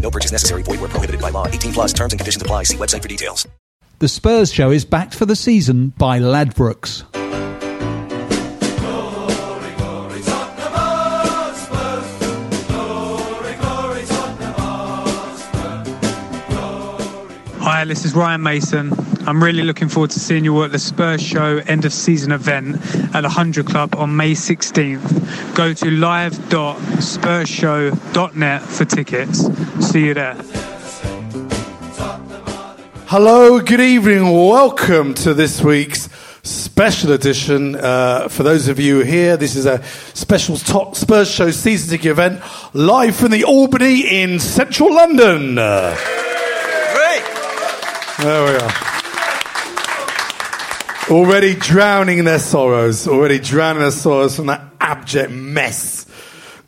No purchase necessary. Void were prohibited by law. 18 plus terms and conditions apply. See website for details. The Spurs show is backed for the season by Ladbrokes. Hi, this is Ryan Mason. I'm really looking forward to seeing you at the Spurs Show end of season event at the 100 Club on May 16th. Go to live.spursshow.net for tickets. See you there. Hello, good evening, welcome to this week's special edition. Uh, for those of you here, this is a special top Spurs Show season ticket event live from the Albany in central London. Uh, There we are. Already drowning in their sorrows, already drowning their sorrows from that abject mess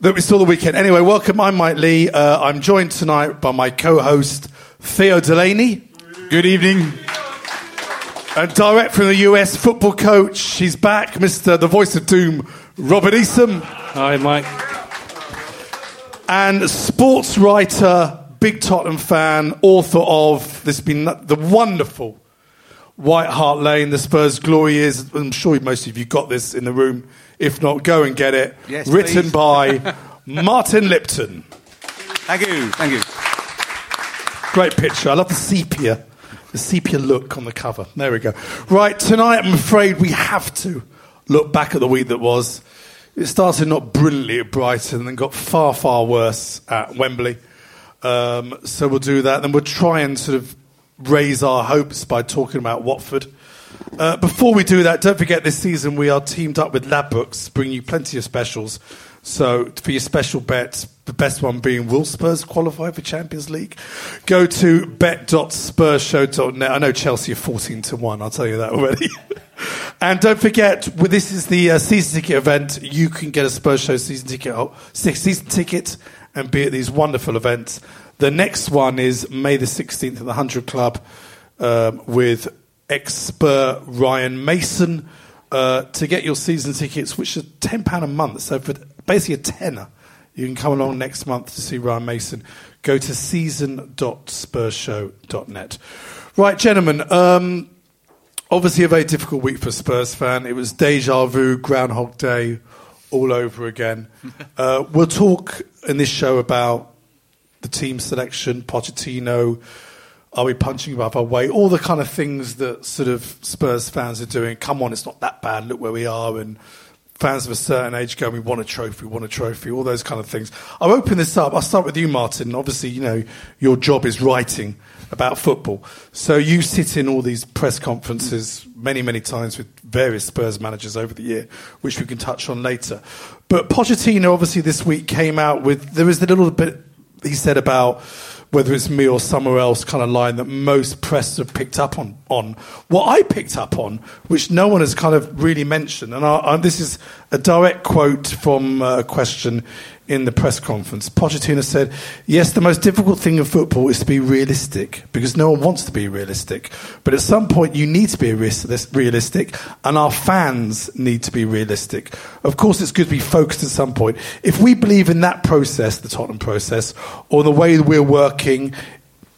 that we saw the weekend. Anyway, welcome. I'm Mike Leigh. Uh, I'm joined tonight by my co-host Theo Delaney. Good evening. And direct from the US, football coach. He's back, Mr. The Voice of Doom, Robert Easom. Hi, Mike. And sports writer, big Tottenham fan, author of this has been the wonderful White Hart Lane, the Spurs glory years. I'm sure most of you got this in the room. If not, go and get it. Yes, Written please. by Martin Lipton. Thank you. Thank you. Great picture. I love the sepia, the sepia look on the cover. There we go. Right, tonight I'm afraid we have to look back at the week that was. It started not brilliantly at Brighton and then got far, far worse at Wembley. Um, so we'll do that. Then we'll try and sort of raise our hopes by talking about Watford. Uh, before we do that, don't forget this season we are teamed up with Ladbrokes, bringing you plenty of specials. So for your special bets, the best one being will Spurs qualify for Champions League? Go to bet.spursshow.net. I know Chelsea are 14 to 1, I'll tell you that already. and don't forget, well, this is the uh, season ticket event. You can get a Spurs Show season ticket, oh, season ticket and be at these wonderful events. The next one is May the 16th at the 100 Club um, with expert Ryan Mason. Uh, to get your season tickets, which are £10 a month, so for basically a tenner, you can come along next month to see Ryan Mason. Go to season.spursshow.net. Right, gentlemen, um, obviously a very difficult week for Spurs fan. It was deja vu, Groundhog Day, all over again. uh, we'll talk in this show about the team selection, Pochettino. Are we punching above our weight? All the kind of things that sort of Spurs fans are doing. Come on, it's not that bad. Look where we are. And fans of a certain age going, we want a trophy, we want a trophy, all those kind of things. I'll open this up. I'll start with you, Martin. Obviously, you know, your job is writing about football. So you sit in all these press conferences many, many times with various Spurs managers over the year, which we can touch on later. But Pochettino, obviously, this week came out with, there was a little bit he said about whether it's me or somewhere else kind of line that most press have picked up on. on. What I picked up on, which no one has kind of really mentioned, and I, I, this is a direct quote from uh, a question in the press conference. Pochettino said, Yes, the most difficult thing in football is to be realistic because no one wants to be realistic. But at some point, you need to be realistic, and our fans need to be realistic. Of course, it's good to be focused at some point. If we believe in that process, the Tottenham process, or the way we're working,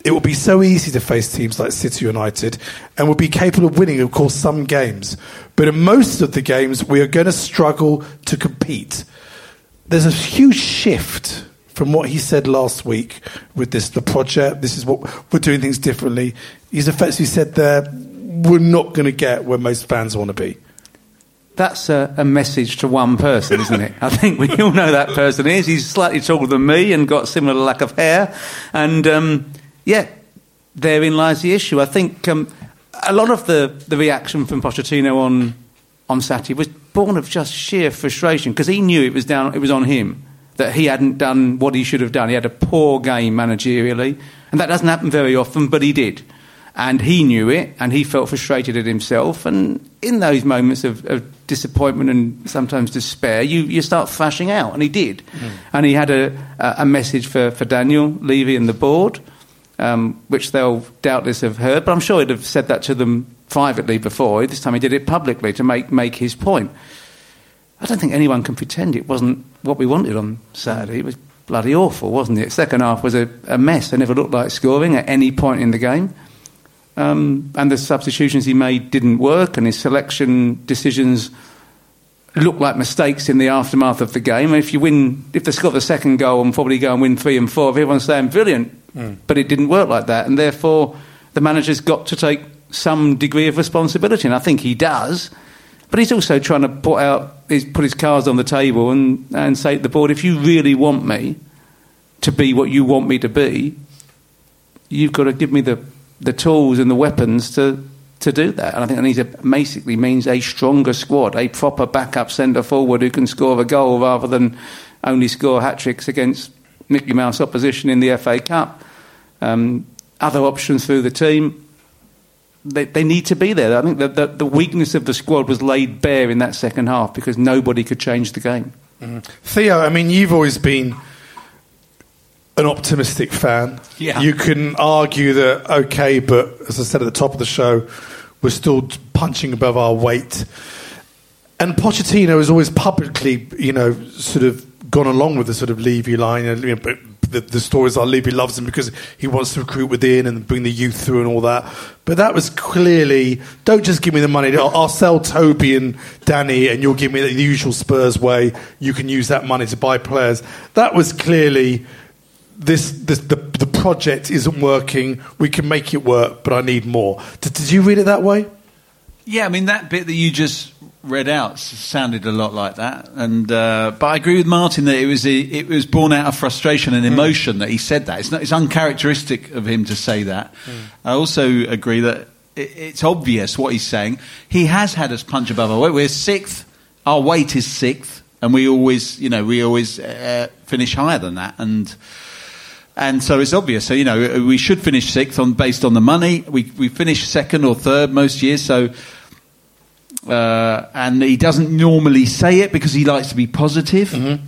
it will be so easy to face teams like City United and we'll be capable of winning, of course, some games. But in most of the games, we are going to struggle to compete there's a huge shift from what he said last week with this the project. This is what we're doing things differently. He's effectively said there we're not going to get where most fans want to be. That's a, a, message to one person, isn't it? I think we all know that person is. He's slightly taller than me and got similar lack of hair, and um, yeah, therein lies the issue. I think um, a lot of the, the reaction from Pochettino on on Saturday was born of just sheer frustration because he knew it was down, it was on him that he hadn't done what he should have done. He had a poor game managerially, and that doesn't happen very often, but he did. And he knew it, and he felt frustrated at himself. And in those moments of, of disappointment and sometimes despair, you, you start flashing out, and he did. Mm. And he had a, a message for, for Daniel Levy and the board, um, which they'll doubtless have heard, but I'm sure he'd have said that to them privately before. This time he did it publicly to make, make his point. I don't think anyone can pretend it wasn't what we wanted on Saturday. It was bloody awful, wasn't it? Second half was a, a mess. They never looked like scoring at any point in the game. Um, and the substitutions he made didn't work, and his selection decisions looked like mistakes in the aftermath of the game. if you win, if they score the second goal and probably go and win three and four, everyone's saying brilliant, mm. but it didn't work like that, and therefore the manager's got to take some degree of responsibility, and I think he does. But he's also trying to put out, his, put his cards on the table and, and say to the board, if you really want me to be what you want me to be, you've got to give me the, the tools and the weapons to, to do that. And I think that needs a, basically means a stronger squad, a proper backup centre forward who can score a goal rather than only score hat tricks against Mickey Mouse opposition in the FA Cup. Um, other options through the team they, they need to be there. I think the, the, the, weakness of the squad was laid bare in that second half because nobody could change the game. Mm-hmm. Theo, I mean, you've always been an optimistic fan. Yeah. You can argue that, okay, but as I said at the top of the show, we're still punching above our weight. And Pochettino has always publicly, you know, sort of gone along with the sort of Levy line, you know, the, the stories are Levy loves him because he wants to recruit within and bring the youth through and all that. But that was clearly don't just give me the money. I'll, I'll sell Toby and Danny, and you'll give me the usual Spurs way. You can use that money to buy players. That was clearly this, this the, the project isn't working. We can make it work, but I need more. Did, did you read it that way? Yeah, I mean that bit that you just read out sounded a lot like that. And uh, but I agree with Martin that it was a, it was born out of frustration and hmm. emotion mm. that he said that. It's not it's uncharacteristic of him to say that. Mm. I also agree that it, it's obvious what he's saying. He has had us punch above our weight. We're sixth. Our weight is sixth, and we always you know we always uh, finish higher than that and. And so it's obvious. So you know we should finish sixth on based on the money. We we finish second or third most years. So uh, and he doesn't normally say it because he likes to be positive. Mm-hmm.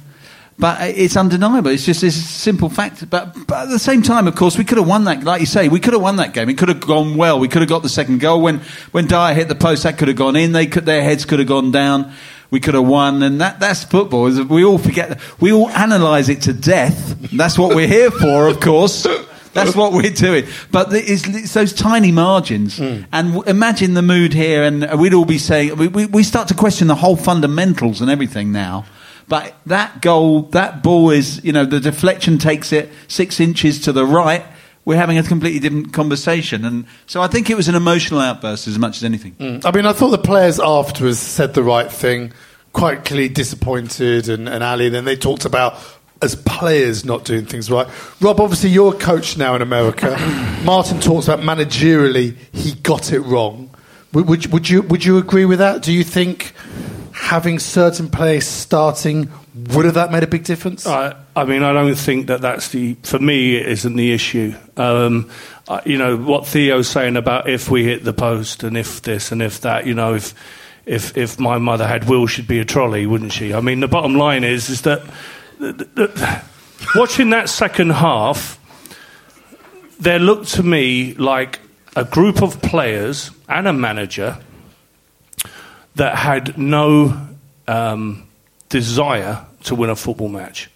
But it's undeniable. It's just this simple fact. But, but, at the same time, of course, we could have won that. Like you say, we could have won that game. It could have gone well. We could have got the second goal when when Dier hit the post. That could have gone in. They could, their heads could have gone down. We could have won, and that, that's football. We all forget. We all analyse it to death. That's what we're here for, of course. That's what we're doing. But it's, it's those tiny margins. Mm. And w- imagine the mood here, and we'd all be saying, we, we, we start to question the whole fundamentals and everything now. But that goal, that ball is, you know, the deflection takes it six inches to the right. We're having a completely different conversation. And so I think it was an emotional outburst as much as anything. Mm. I mean, I thought the players afterwards said the right thing, quite clearly disappointed, and, and Ali, then they talked about as players not doing things right. Rob, obviously you're a coach now in America. Martin talks about managerially he got it wrong. Would, would, would, you would you agree with that? Do you think having certain players starting would have that made a big difference? I, I mean, I don't think that that's the for me it isn't the issue. Um, you know what Theo's saying about if we hit the post and if this and if that. You know if if if my mother had will, she'd be a trolley, wouldn't she? I mean, the bottom line is is that th- th- watching that second half, there looked to me like a group of players and a manager that had no um, desire to win a football match.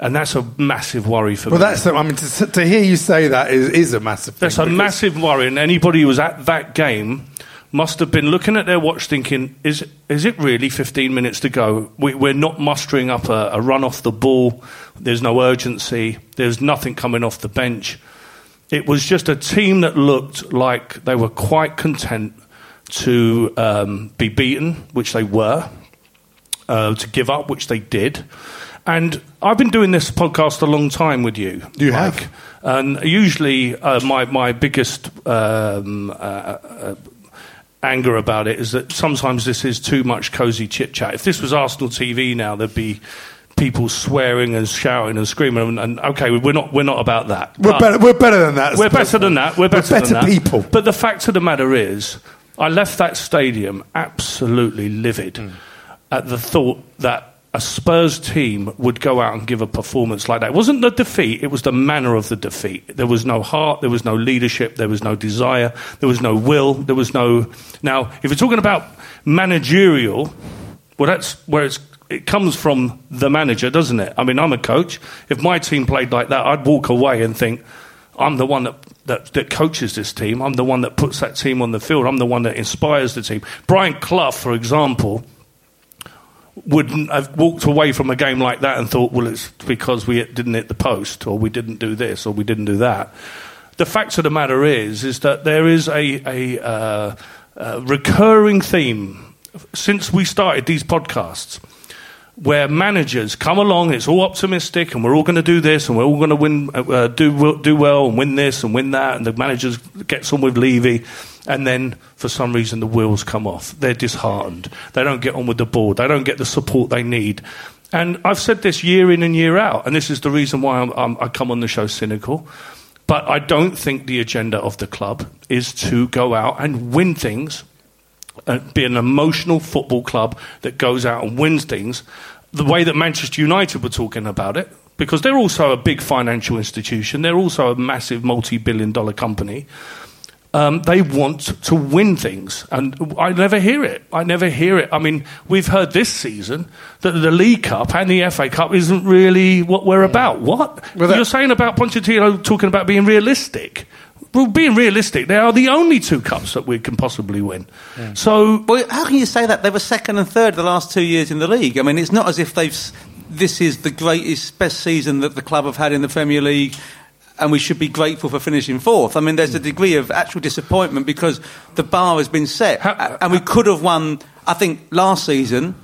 And that's a massive worry for Well, me. Well, that's. the, I mean, to, to hear you say that is, is a massive. Thing That's a massive worry, and anybody who was at that game must have been looking at their watch thinking, is, is it really 15 minutes to go? We, we're not mustering up a, a run off the ball. There's no urgency. There's nothing coming off the bench. It was just a team that looked like they were quite content to um, be beaten, which they were, uh, to give up, which they did. And I've been doing this podcast a long time with you. You Mike. have. And usually, uh, my, my biggest um, uh, uh, anger about it is that sometimes this is too much cosy chit chat. If this was Arsenal TV now, there'd be people swearing and shouting and screaming. And, and okay, we're not, we're not about that. We're But- better. We're better than that. we're better than that. We're better, better than that. people. But the fact of the matter is, I left that stadium absolutely livid Hmm. at the thought that a Spurs team would go out and give a performance like that. It wasn't the defeat, it was the manner of the defeat. There was no heart, there was no leadership, there was no desire, there was no will, there was no. Now, if you're talking about managerial, well, that's where it's, it comes from the manager, doesn't it? I mean, I'm a coach. If my team played like that, I'd walk away and think, I'm the one that, that, that coaches this team. I'm the one that puts that team on the field. I'm the one that inspires the team. Brian Clough, for example, wouldn't have walked away from a game like that and thought, well, it's because we didn't hit the post, or we didn't do this, or we didn't do that. The fact of the matter is, is that there is a, a, uh, recurring theme since we started these podcasts where managers come along, it's all optimistic, and we're all going to do this, and we're all going to win, uh, do do well, and win this and win that, and the managers gets on with Levy, and then for some reason the wheels come off. They're disheartened. They don't get on with the board. They don't get the support they need. And I've said this year in and year out, and this is the reason why I'm, I'm, I come on the show cynical. But I don't think the agenda of the club is to go out and win things uh, be an emotional football club that goes out and wins things the way that Manchester United were talking about it, because they're also a big financial institution, they're also a massive multi billion dollar company. Um, they want to win things, and I never hear it. I never hear it. I mean, we've heard this season that the League Cup and the FA Cup isn't really what we're about. What Well, that- you're saying about Pochettino talking about being realistic? Well, being realistic, they are the only two cups that we can possibly win. So Well, how can you say that? They were second and third the last two years in the league. I mean, it's not as if they've. This is the greatest, best season that the club have had in the Premier League, and we should be grateful for finishing fourth. I mean, there's a hmm. degree of actual disappointment because the bar has been set, How- and we could have won. I think last season,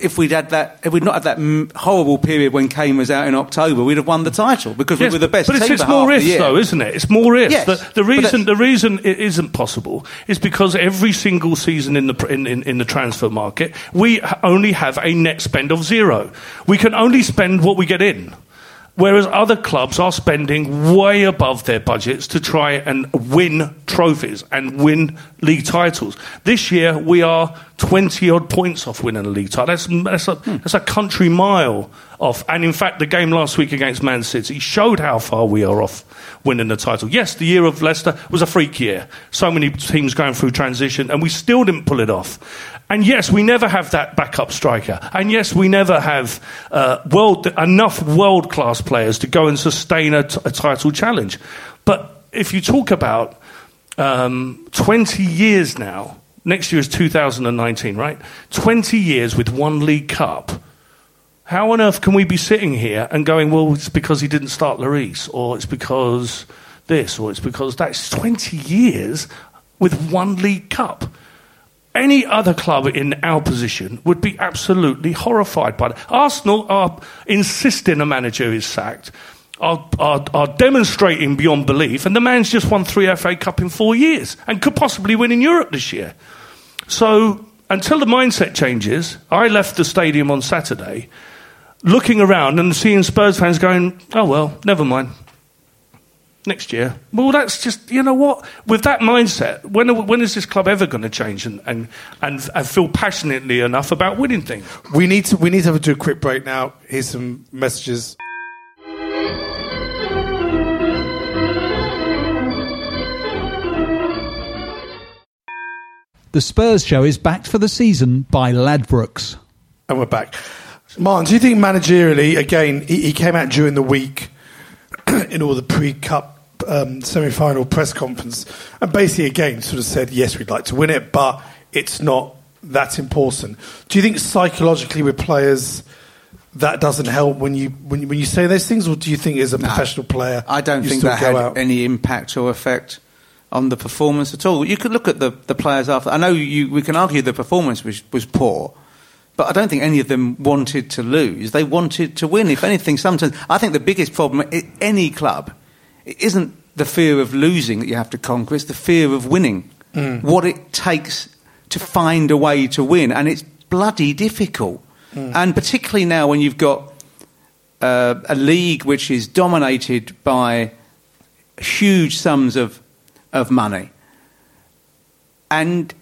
if we'd had that, if we'd not had that horrible period when Kane was out in October, we'd have won the title because Yes, we were the best but it's, it's more half ifs, the year. though, isn't it? It's more ifs. Yes, the, the reason the reason it isn't possible is because every single season in the in, in, in the transfer market, we only have a net spend of zero. We can only spend what we get in. Whereas other clubs are spending way above their budgets to try and win trophies and win league titles. This year, we are 20 odd points off winning a league title. That's, that's, a, that's a country mile off. And in fact, the game last week against Man City showed how far we are off winning the title. Yes, the year of Leicester was a freak year. So many teams going through transition, and we still didn't pull it off. And yes, we never have that backup striker. And yes, we never have uh, world, enough world class players to go and sustain a, t- a title challenge. But if you talk about um, 20 years now, next year is 2019, right? 20 years with one League Cup. How on earth can we be sitting here and going, well, it's because he didn't start Lloris, or it's because this, or it's because that's 20 years with one League Cup? Any other club in our position would be absolutely horrified by that. Arsenal are insisting a manager is sacked, are, are, are demonstrating beyond belief, and the man's just won three FA Cup in four years and could possibly win in Europe this year. So until the mindset changes, I left the stadium on Saturday looking around and seeing Spurs fans going, oh well, never mind. next year. Well, that's just you know what. With that mindset, when when is this club ever going to change and, and and and feel passionately enough about winning things? We need to we need to have a do a quick break now. Here's some messages. The Spurs show is backed for the season by Ladbrokes. And we're back. Martin, do you think managerially, again, he, he came out during the week in all the pre cup um, semi final press conference and basically, again, sort of said, yes, we'd like to win it, but it's not that important. Do you think psychologically with players that doesn't help when you when, you- when you say those things, or do you think as a professional player, I don't you think still that had out? any impact or effect on the performance at all. You could look at the, the players after. I know you, we can argue the performance was, was poor, but I don't think any of them wanted to lose. They wanted to win. If anything, sometimes I think the biggest problem at any club it isn't the fear of losing that you have to conquer; it's the fear of winning. Mm. What it takes to find a way to win, and it's bloody difficult. Mm. And particularly now when you've got uh, a league which is dominated by huge sums of of money, and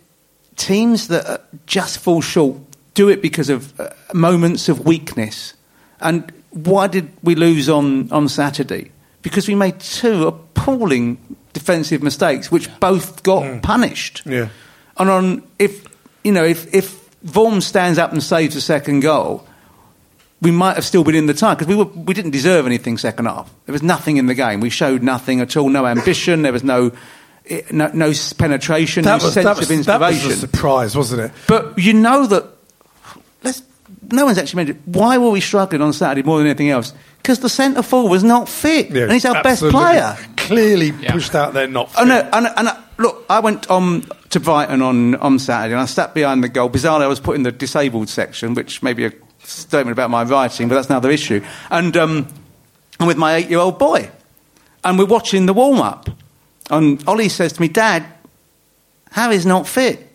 teams that uh, just fall short do it because of uh, moments of weakness. And why did we lose on, on Saturday? Because we made two appalling defensive mistakes, which both got punished. Yeah. And on if you know if if Vorm stands up and saves a second goal, we might have still been in the tie because we were we didn't deserve anything second half. There was nothing in the game. We showed nothing at all. No ambition. There was no no, no penetration. That no was, sense that, was, of that was a surprise, wasn't it? But you know that. Let's, no one's actually mentioned. Why were we struggling on Saturday more than anything else? Because the centre forward was not fit, Yeah, and he's our absolutely. best player. Clearly pushed out there, not Oh no! And, and uh, look, I went on to Brighton on, on Saturday, and I sat behind the goal. Bizarrely, I was put in the disabled section, which may be a statement about my writing, but that's another issue. And um, I'm with my eight-year-old boy, and we're watching the warm-up. And Ollie says to me, "Dad, Harry's not fit."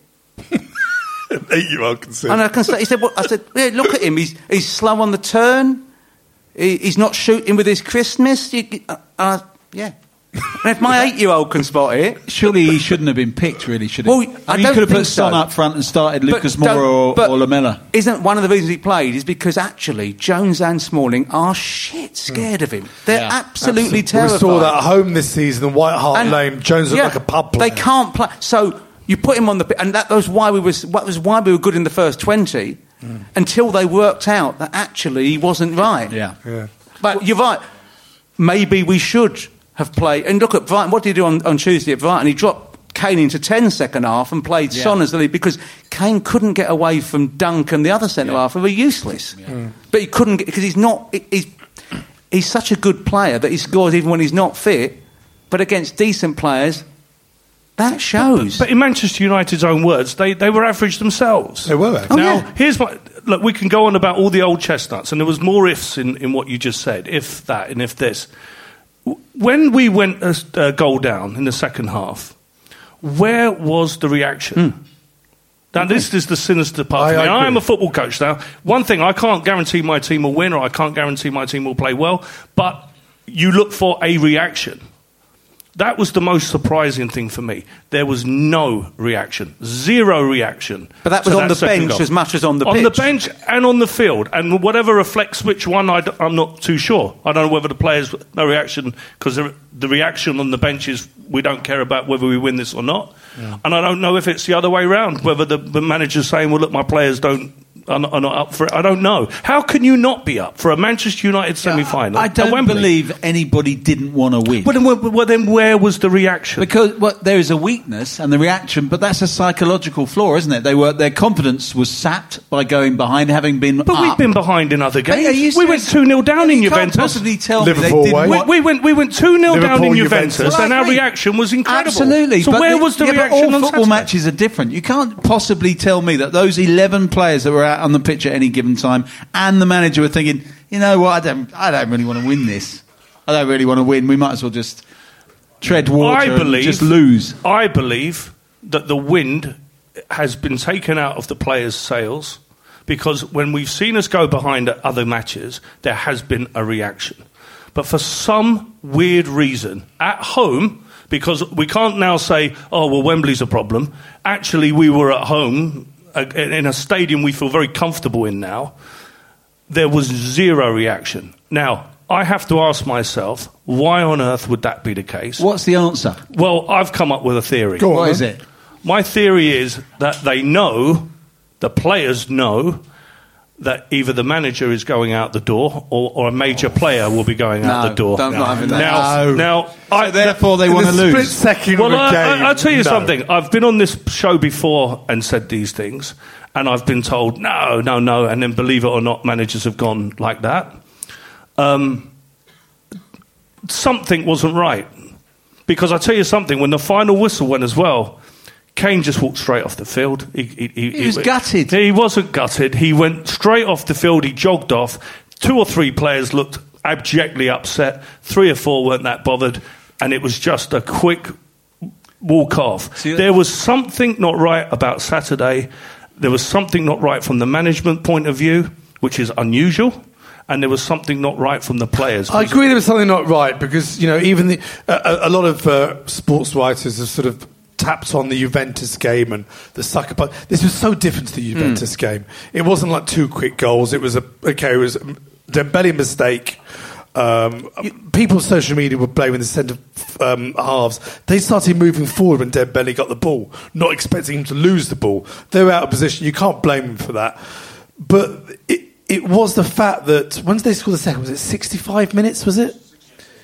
Eight year old can see. And I can say, he said, well, I said, yeah, look at him. He's, he's slow on the turn. He, he's not shooting with his Christmas. You, uh, uh, yeah. And if my eight year old can spot it. Surely he shouldn't have been picked, really, should he? Well, I mean, I you don't could have think put Son so. up front and started But Lucas don't- Moura or, but or Lamela. Isn't one of the reasons he played is because actually Jones and Smalling are shit scared of him. They're absolutely terrified. We saw that at home this season, in White Hart And- Lane. Jones looked yeah, like a pub player. They can't play. So you put him on the pi- and that was why we was that was why we were good in the first twenty Mm. until they worked out that actually he wasn't right. Yeah. Yeah. But you're right. Maybe we should have played. And look at Brighton. What did he do on, on Tuesday at Brighton? He dropped Kane into 10 second half and played Yeah. Son as the lead because Kane couldn't get away from Duncan, the other centre half, who were useless. Mm. But he couldn't get because he's not. He's, he's such a good player that he scores even when he's not fit. But against decent players, that shows. But in Manchester United's own words, they, they were average themselves. They were. Oh, now, yeah. here's what. look. We can go on about all the old chestnuts, and there was more ifs in, in what you just said. If that and if this. When we went a s- a goal down in the second half, where was the reaction? Hmm. Now, this is the sinister part. I for I'm a football coach now. One thing, I can't guarantee my team will win, or I can't guarantee my team will play well, but you look for a reaction. That was the most surprising thing for me. There was no reaction, zero reaction. But that was to on the bench goal. as much as on the on pitch. the bench and on the field, and whatever reflects which one, I am not too sure. I don't know whether the players no reaction because the, the reaction on the bench is we don't care about whether we win this or not, and I don't know if it's the other way round. Whether the, the manager's saying, "Well, look, my players don't." Are not, are not up for it. I don't know. How can you not be up for a Manchester United semi-final? I at don't believe anybody didn't want to win. Well then, well, well, then where was the reaction? Because well, there is a weakness and the reaction, but that's a psychological flaw, isn't it? They were their confidence was sapped by going behind, having been. But we've been behind in other games. you We went 2 0 down in You can't Juventus. possibly tell me they Liverpool didn't. We, we went we went 2 0 down in Juventus. Juventus, Well, and our reaction was incredible. Absolutely. So but where was the yeah, but reaction all on football Saturday? matches are different. You can't possibly tell me that those 11 players that were out on the pitch at any given time and the manager were thinking, you know what, I don't, I don't really want to win this. I don't really want to win. We might as well just tread water I believe and just lose. I believe that the wind has been taken out of the players' sails because when we've seen us go behind at other matches, there has been a reaction. But for some weird reason, at home, because we can't now say, oh, well, Wembley's a problem. Actually, we were at home in a stadium we feel very comfortable in now. There was zero reaction. Now, I have to ask myself, why on earth would that be the case? What's the answer? Well, I've come up with a theory. Go on, What then. is it? My theory is that they know, the players know, that either the manager is going out the door or, or a major player will be going out No, the door. don't- not having that. Now, No. now I, Therefore, they want to the split lose. second well, of a I, game. I, I'll tell you no. something. I've been on this show before and said these things, and I've been told no, no, no, and then believe it or not, managers have gone like that. Um, something wasn't right because I tell you something. When the final whistle went as well, Kane just walked straight off the field. He, he, He was gutted. He wasn't gutted. He went straight off the field. He jogged off. Two or three players looked abjectly upset. Three or four weren't that bothered, and it was just a quick walk off. See, there was something not right about Saturday. There was something not right from the management point of view, which is unusual. And there was something not right from the players. I agree there was something not right because you know even the, a lot of uh, sports writers have sort of tapped on the Juventus game and the sucker punch. This was so different to the Juventus game. It wasn't like two quick goals. It was a okay. It was a Dembele mistake. Um, people on social media were blaming the centre um, halves. They started moving forward when Dembele got the ball, not expecting him to lose the ball. They were out of position. You can't blame him for that. But it, it was the fact that when did they score the second? Was it 65 minutes? Was it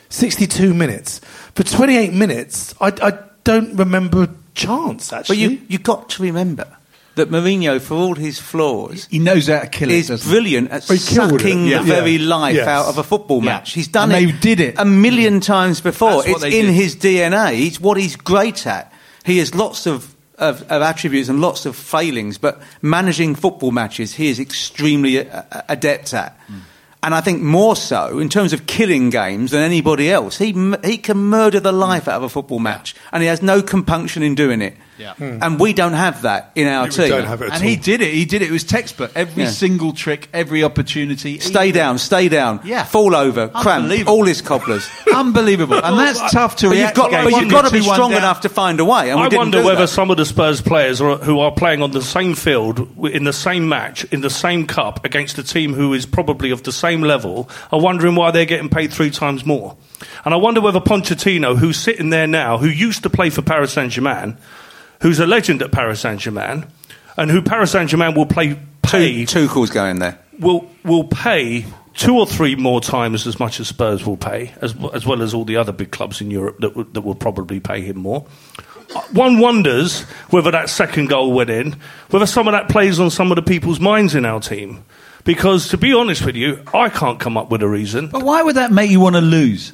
62 minutes? For 28 minutes, I, I don't remember a chance. Actually. But Actually, you you got to remember that Mourinho, for all his flaws, He knows how to kill it. is doesn't brilliant at He sucking Yeah. the very Yeah. life Yes. out of a football Yeah. match. He's done And it. they did it. a million times before. That's It's in did. his DNA. It's what he's great at. He has lots of, of, of attributes and lots of failings, but managing football matches, he is extremely adept at. Hmm. And I think more so in terms of killing games than anybody else. He he can murder the life out of a football match, and he has no compunction in doing it. Yeah. Hmm. And we don't have that in our We team. don't have it at And all. he did it. He did it. It was textbook. Every Yeah. single trick, every opportunity. Stay down, stay down. Yeah. Fall over, cramp, all his cobblers. Unbelievable. And that's tough to but you've react got, against. but you've got to be strong enough to find a way. And we I didn't wonder do whether that. some of the Spurs players are, who are playing on the same field, in the same match, in the same cup, against a team who is probably of the same level, are wondering why they're getting paid three times more. And I wonder whether Pochettino, who's sitting there now, who used to play for Paris Saint Germain, who's a legend at Paris Saint Germain, and who Paris Saint Germain will play, pay, Tuchel's going there. will, will pay two or three more times as much as Spurs will pay, as, as well as all the other big clubs in Europe that, would- that will probably pay him more. One wonders whether that second goal went in, whether some of that plays on some of the people's minds in our team. Because to be honest with you, I can't come up with a reason. But why would that make you want to lose?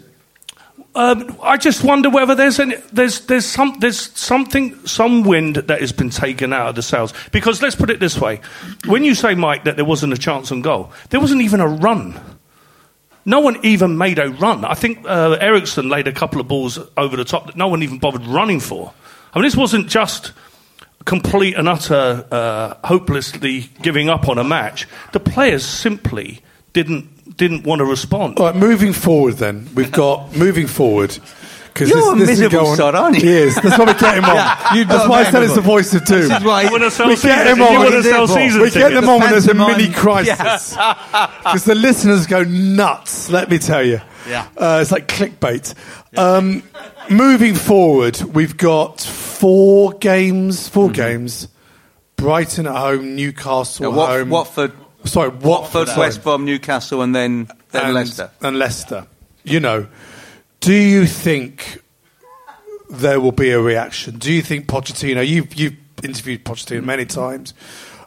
Um, I just wonder whether there's any, there's there's some there's something some wind that has been taken out of the sails. Because let's put it this way: when you say Mike that there wasn't a chance on goal, there wasn't even a run. No one even made a run. I think uh, Eriksen laid a couple of balls over the top that no one even bothered running for. I mean, this wasn't just complete and utter uh, hopelessly giving up on a match. The players simply didn't didn't want to respond. All right, moving forward, then we've got moving forward. Because You're a miserable sod, aren't you? He is. That's why we get him on. Yeah, you've why I to said it's the voice of doom. This is why You wanna sell we get him on. You we sell season we get tickets? them on when there's a mini crisis. Because the listeners go nuts, let me tell you. Yeah. Uh, it's like clickbait. Um, moving forward, we've got four games. 4 games. Brighton at home, Newcastle Yeah, at Wat- home. Watford, Sorry, Watford, Watford. West Brom, Newcastle, and then, then and, Leicester. And Leicester. You know, do you think there will be a reaction? Do you think Pochettino? You've you've interviewed Pochettino many times.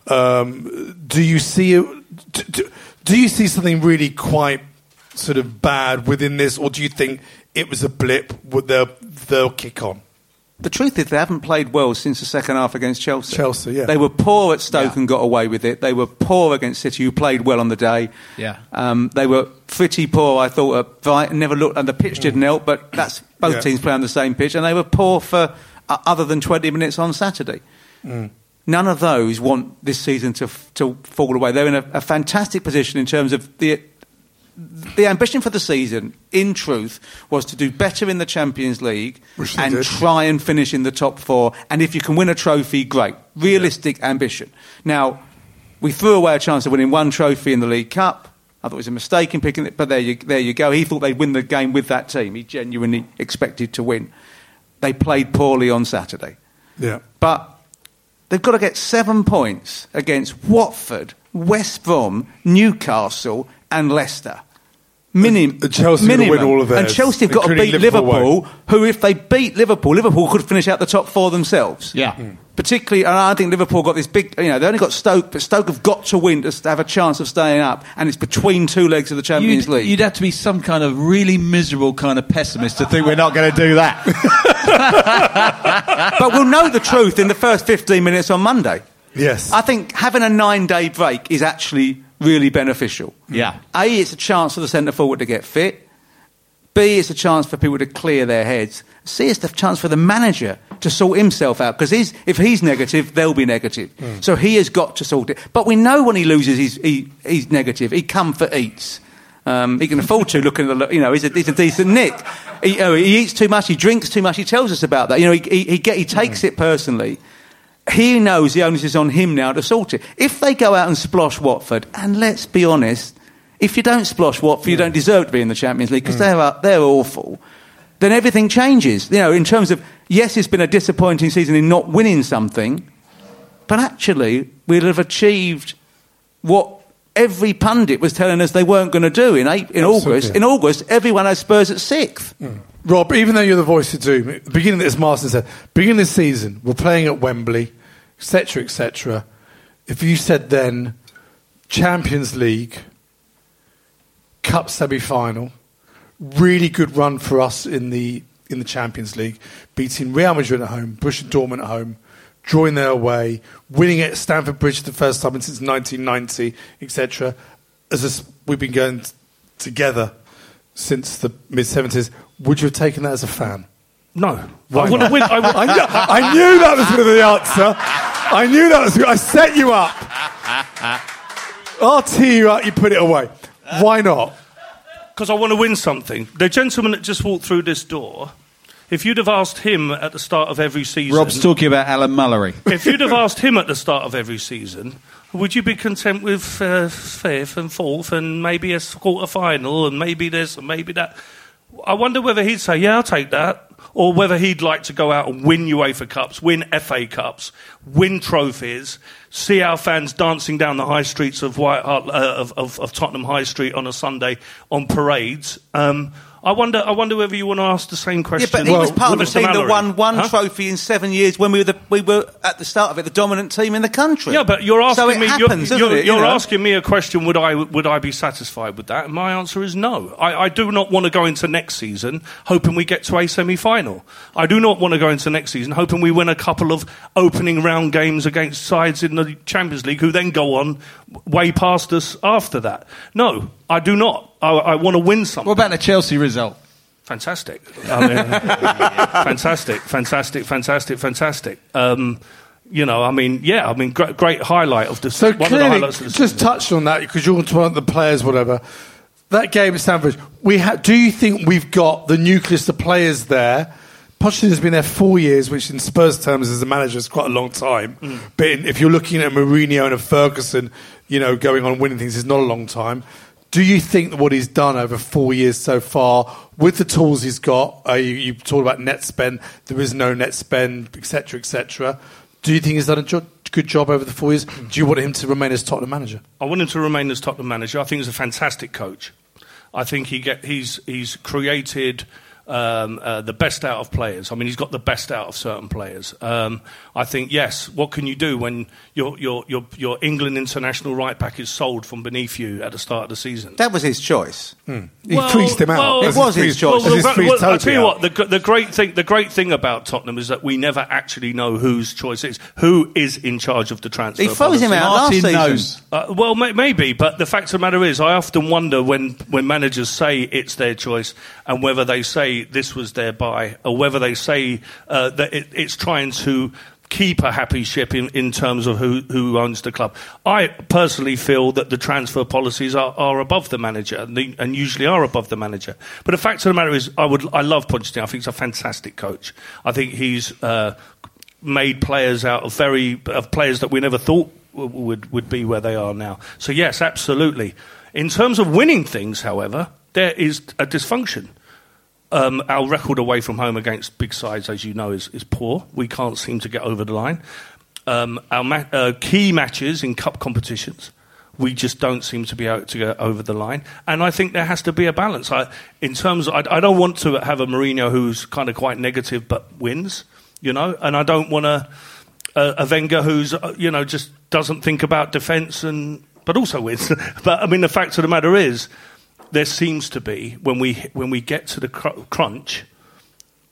Um, do you see? Do, do, do you see something really quite sort of bad within this, or do you think it was a blip? Would they'll they'll kick on? The truth is, they haven't played well since the second half against Chelsea. Chelsea, yeah. They were poor at Stoke Yeah. and got away with it. They were poor against City, who played well on the day. Yeah. Um, they were pretty poor, I thought, at Brighton. Never looked, and the pitch didn't help, but that's both Yeah. teams play on the same pitch. And they were poor for uh, other than 20 minutes on Saturday. None of those want this season to, to fall away. They're in a, a fantastic position in terms of the the ambition for the season, in truth, was to do better in the Champions League Which and try and finish in the top four. And if you can win a trophy, great. Realistic ambition. Now, we threw away a chance of winning one trophy in the League Cup. I thought it was a mistake in picking it, but there you, there you go. He thought they'd win the game with that team. He genuinely expected to win. They played poorly on Saturday. Yeah. But they've got to get seven points against Watford, West Brom, Newcastle, and Leicester. Minim- Chelsea are gonna minimum. win all of it. And Chelsea have got to beat Liverpool Liverpool, who, if they beat Liverpool, Liverpool could finish out the top four themselves. Yeah. Hmm. Particularly, and I think Liverpool got this big, you know, they only got Stoke, but Stoke have got to win to have a chance of staying up, and it's between two legs of the Champions You'd, League. you'd have to be some kind of really miserable kind of pessimist to think we're not going to do that. but we'll know the truth in the first 15 minutes on Monday. Yes. I think having a nine day break is actually really beneficial. Yeah. A, it's a chance for the centre forward to get fit. B, it's a chance for people to clear their heads. C, it's the chance for the manager to sort himself out because if he's negative, they'll be negative. So he has got to sort it. But we know when he loses, he's, he, he's negative. He comfort eats. Um, he can afford to. look at the, you know, he's a, he's a decent nick. He, oh, he eats too much. He drinks too much. He tells us about that. You know, he, he, he, get, he takes it personally. He knows the onus is on him now to sort it. If they go out and splosh Watford, and let's be honest, if you don't splosh Watford, you don't deserve to be in the Champions League because they're uh, they're awful. Then everything changes. You know, in terms of yes, it's been a disappointing season in not winning something, but actually we'll have achieved what every pundit was telling us they weren't going to do in April, in August. In August, everyone has Spurs at sixth. Rob, even though you're the voice of doom, beginning, as Marston said, beginning of the season, we're playing at Wembley, etc., etc. If you said then Champions League, Cup semi-final, really good run for us in the in the Champions League, beating Real Madrid at home, Borussia Dortmund at home, drawing their away, winning at Stamford Bridge the first time since 1990, etc. As a we've been going t- together since the mid 70s, would you have taken that as a fan? No. Why I want to not? win. I, wa- I, knew, I knew that was going to be the answer. I knew that was. I set you up. I'll tee you up. You put it away. Why not? because I want to win something. The gentleman that just walked through this door, if you'd have asked him at the start of every season, Rob's talking about Alan Mullery. if you'd have asked him at the start of every season, would you be content with uh, fifth and fourth and maybe a quarter final and maybe this and maybe that? I wonder whether he'd say, "Yeah, I'll take that," or whether he'd like to go out and win UEFA Cups, win FA Cups, win trophies, see our fans dancing down the high streets of White Hart, uh, of, of, of Tottenham High Street on a Sunday on parades. Um, I wonder. I wonder whether you want to ask the same question. Yeah, but he was part of the team that won one Huh? trophy in seven years when we were, the, we were at the start of it the dominant team in the country. Yeah, but you're asking so it me. Happens, you're you're, it, you you're asking me a question. Would I would I be satisfied with that? And my answer is no. I, I do not want to go into next season hoping we get to a semi-final. I do not want to go into next season hoping we win a couple of opening round games against sides in the Champions League who then go on way past us after that. No, I do not. I, I want to win something. What about the Chelsea result? Fantastic. I mean, fantastic, fantastic, fantastic, fantastic. Um, you know, I mean, yeah, I mean, great, great highlight of the So one of the highlights of the just season. touched on that because you're one of the players, whatever. That game at Stamford, we ha- do you think we've got the nucleus of players there? Pochettino's been there four years, which in Spurs terms as a manager is quite a long time. Mm. But in, if you're looking at a Mourinho and a Ferguson, you know, going on winning things is not a long time. Do you think that what he's done over four years so far, with the tools he's got, uh, you, you talk about net spend, there is no net spend, etc., etc. Do you think he's done a jo- good job over the four years? Do you want him to remain as Tottenham manager? I want him to remain as Tottenham manager. I think he's a fantastic coach. I think he get he's he's created um, uh, the best out of players. I mean, he's got the best out of certain players. Um, I think yes. What can you do when your your your your England international right back is sold from beneath you at the start of the season? That was his choice. He freezed him out. well, It was his choice. as he's well, well, I'll tell you Toby what. The, the great thing, the great thing about Tottenham is that we never actually know whose choice it is. Who is in charge of the transfer? He froze him policy. out last season. knows. Uh, well, may- maybe, but the fact of the matter is, I often wonder when, when managers say it's their choice and whether they say this was their buy or whether they say uh, that it, it's trying to keep a happy ship in, in terms of who, who owns the club. I personally feel that the transfer policies are, are above the manager and, the, and usually are above the manager. But the fact of the matter is, I would I love Pochettino. I think he's a fantastic coach. I think he's uh, made players out of very of players that we never thought would would be where they are now. So yes, absolutely. In terms of winning things, however, there is a dysfunction. Um, our record away from home against big sides, as you know, is, is poor. We can't seem to get over the line. Um, our ma- uh, key matches in cup competitions, we just don't seem to be able to get over the line. And I think there has to be a balance. I, in terms, of, I, I don't want to have a Mourinho who's kind of quite negative but wins, you know, and I don't want a, a, a Wenger who's, uh, you know, just doesn't think about defence and but also wins. but I mean, the fact of the matter is there seems to be when we when we get to the cr- crunch,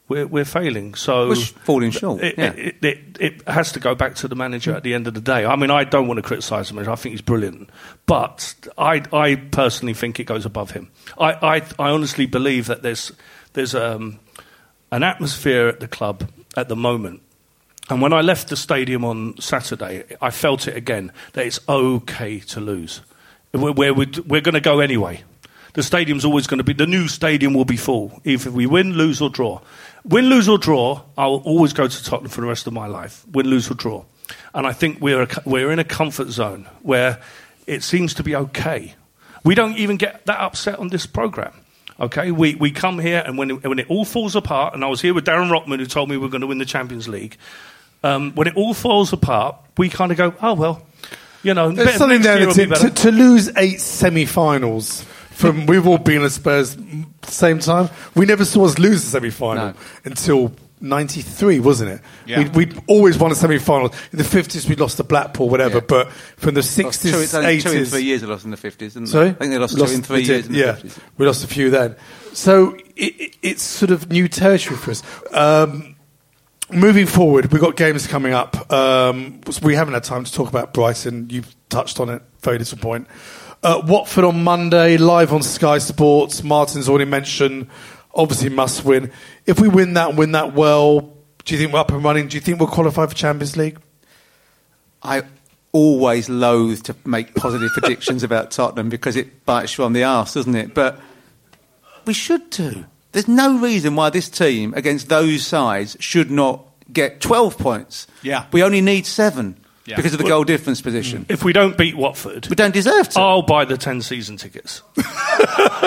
we're, we're failing. So We're falling short, It, yeah. it, it, it has to go back to the manager at the end of the day. I mean, I don't want to criticise the manager. I think he's brilliant, but I I personally think it goes above him. I I, I honestly believe that there's there's um, an atmosphere at the club at the moment and when I left the stadium on Saturday, I felt it again that it's okay to lose. We're, we're, we're going to go anyway. The stadium's always going to be, the new stadium will be full, either we win, lose, or draw. Win, lose, or draw, I'll always go to Tottenham for the rest of my life. Win, lose, or draw. And I think we're, a, we're in a comfort zone where it seems to be okay. We don't even get that upset on this programme. Okay, we, we come here and when it, when it all falls apart, and I was here with Darren Rockman who told me we we're going to win the Champions League. Um, when it all falls apart, we kind of go, oh well, you know, There's something there to, to, to lose eight semi-finals from we've all been at Spurs same time. We never saw us lose a semi-final No. until '93, wasn't it? Yeah. We'd, we'd always won a semi-final. In the '50s, we lost to Blackpool, whatever. Yeah. But from the Lost two, '60s, it's only two in '80s, three years they lost in the 50s, didn't Sorry? they? I think they lost, Lost- two in three years did, in the yeah. 50s. We lost a few then. So it, it, it's sort of new territory for us. Um, moving forward, we've got games coming up. Um, we haven't had time to talk about Brighton. You've touched on it, very point. Uh, Watford on Monday, live on Sky Sports. Martin's already mentioned, obviously must win. If we win that and win that well, do you think we're up and running? Do you think we'll qualify for Champions League? I always loathe to make positive predictions about Tottenham because it bites you on the arse, doesn't it? But we should do. There's no reason why this team against those sides should not get 12 points. Yeah. We only need seven Yeah. because of the Well- goal difference position. if we don't beat Watford, We don't deserve to. I'll buy the 10 season tickets.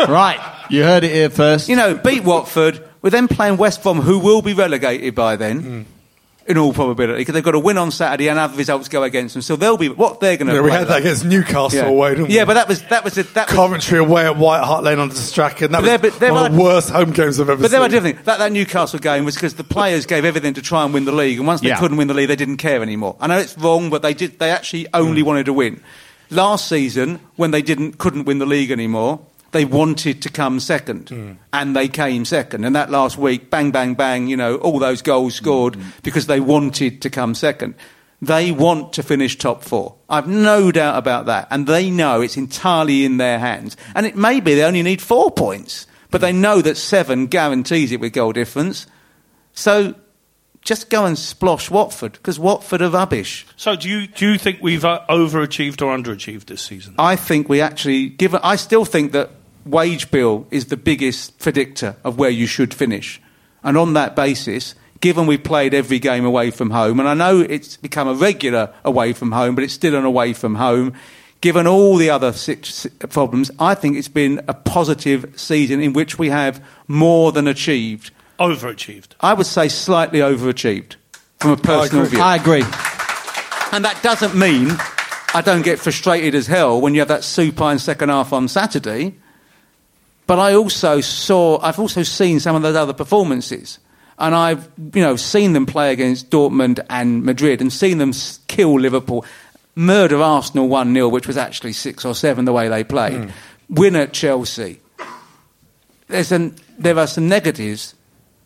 Right, you heard it here first. You know, beat Watford. We're then playing West Brom, who will be relegated by then. Mm. In all probability, because they've got to win on Saturday and have results go against them. So they'll be what they're going to. Yeah, we had that against Newcastle away, didn't we? Yeah, but that was that was a, that was, Coventry away at White Hart Lane under Strachan. That But there- was but there one of the worst home games I've ever But seen. But there are different things. That, that Newcastle game was because the players gave everything to try and win the league, and once they Yeah. couldn't win the league, they didn't care anymore. I know it's wrong, but they did. They actually only mm. wanted to win. Last season, when they didn't couldn't win the league anymore, they wanted to come second, and they came second. And that last week, bang, bang, bang, you know, all those goals scored because they wanted to come second. They want to finish top four. I've no doubt about that. And they know it's entirely in their hands. And it may be they only need four points, but they know that seven guarantees it with goal difference. So just go and splosh Watford, because Watford are rubbish. So do you, do you think we've uh, overachieved or underachieved this season? I think we actually, given, I still think that wage bill is the biggest predictor of where you should finish. And on that basis, given we've played every game away from home, and I know it's become a regular away from home, but it's still an away from home, given all the other six problems, I think it's been a positive season in which we have more than achieved. Overachieved. I would say slightly overachieved from a personal agree. view. I agree. And that doesn't mean I don't get frustrated as hell when you have that supine second half on Saturday. But I also saw, I've also seen some of those other performances. And I've, you know, seen them play against Dortmund and Madrid and seen them kill Liverpool, murder Arsenal 1 0, which was actually 6 or 7 the way they played, hmm. win at Chelsea. There's an, there are some negatives,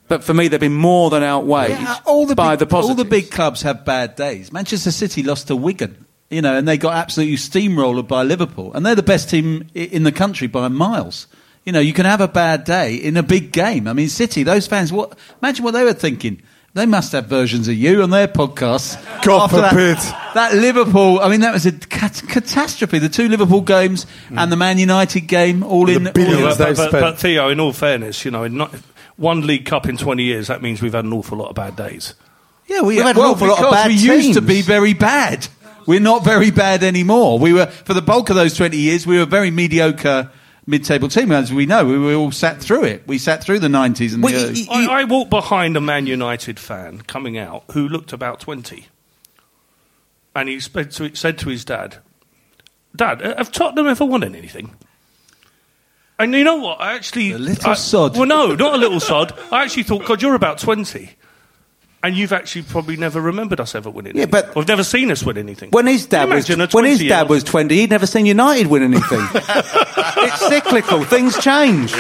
but for me, they've been more than outweighed Yeah, uh, all the by big, the positives. all the big clubs have bad days. Manchester City lost to Wigan, you know, and they got absolutely steamrolled by Liverpool, and they're the best team in the country by miles. You know, you can have a bad day in a big game. I mean, City, those fans, what? Imagine what they were thinking They must have versions of you on their podcasts. God After that- forbid. That, Liverpool, I mean, that was a cat- catastrophe. The two Liverpool games and the Man United game, all in. all in- but, but, but, but Theo, in all fairness, you know, in not, one League Cup in 20 years, that means we've had an awful lot of bad days. Yeah, we We've had an well, awful lot of because bad we used to be very bad. We're not very bad anymore. We were for the bulk of those twenty years. We were very mediocre mid-table team, as we know. We, we all sat through it. We sat through the nineties and the early. I, I walked behind a Man United fan coming out who looked about 20. And he said to, said to his dad, Dad, have Tottenham ever won anything? And you know what? I actually. A little I- sod. Well, no, not a little sod. I actually thought, God, you're about 20. And you've actually probably never remembered us ever winning Yeah, anything. but- Or never seen us win anything. When his dad was when his 20-year-old? dad was twenty, he'd never seen United win anything. it's cyclical. Things change.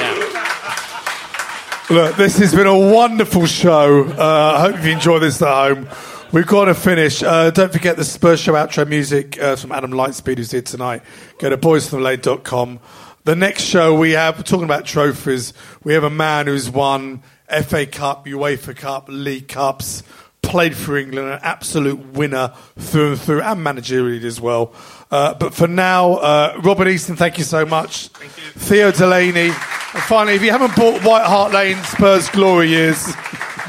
Look, this has been a wonderful show. Uh, I hope you enjoy this at home. We've got to finish. Uh, don't forget the Spurs Show outro music uh, from Adam Lightspeed, who's here tonight. Go to boysfromlade.com. The next show we have, talking about trophies, we have a man who's won FA Cup, UEFA Cup, League Cups, played for England, an absolute winner through and through, and managerially as well. Uh, but for now, uh, Robert Easom, thank you so much. Theo Delaney. And finally, if you haven't bought White Hart Lane Spurs Glory Years,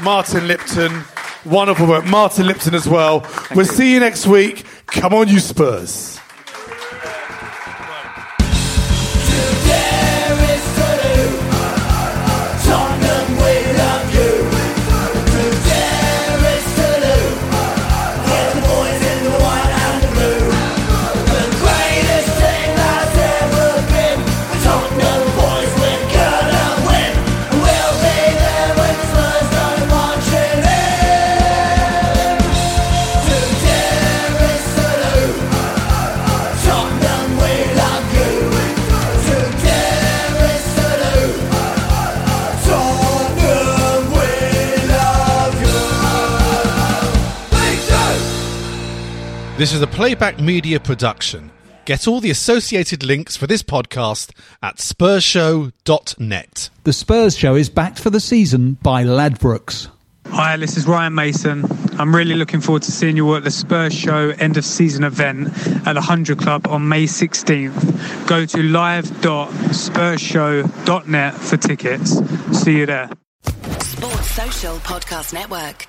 Martin Lipton, wonderful work. Martin Lipton as well. we'll see you next week. Come on, you Spurs. This is a playback media production. Get all the associated links for this podcast at spursshow.net. The Spurs show is backed for the season by Ladbrokes. Hi, this is Ryan Mason. I'm really looking forward to seeing you at the Spurs Show end of season event at the 100 Club on May 16th. Go to live.spursshow.net for tickets. See you there. Sports Social Podcast Network.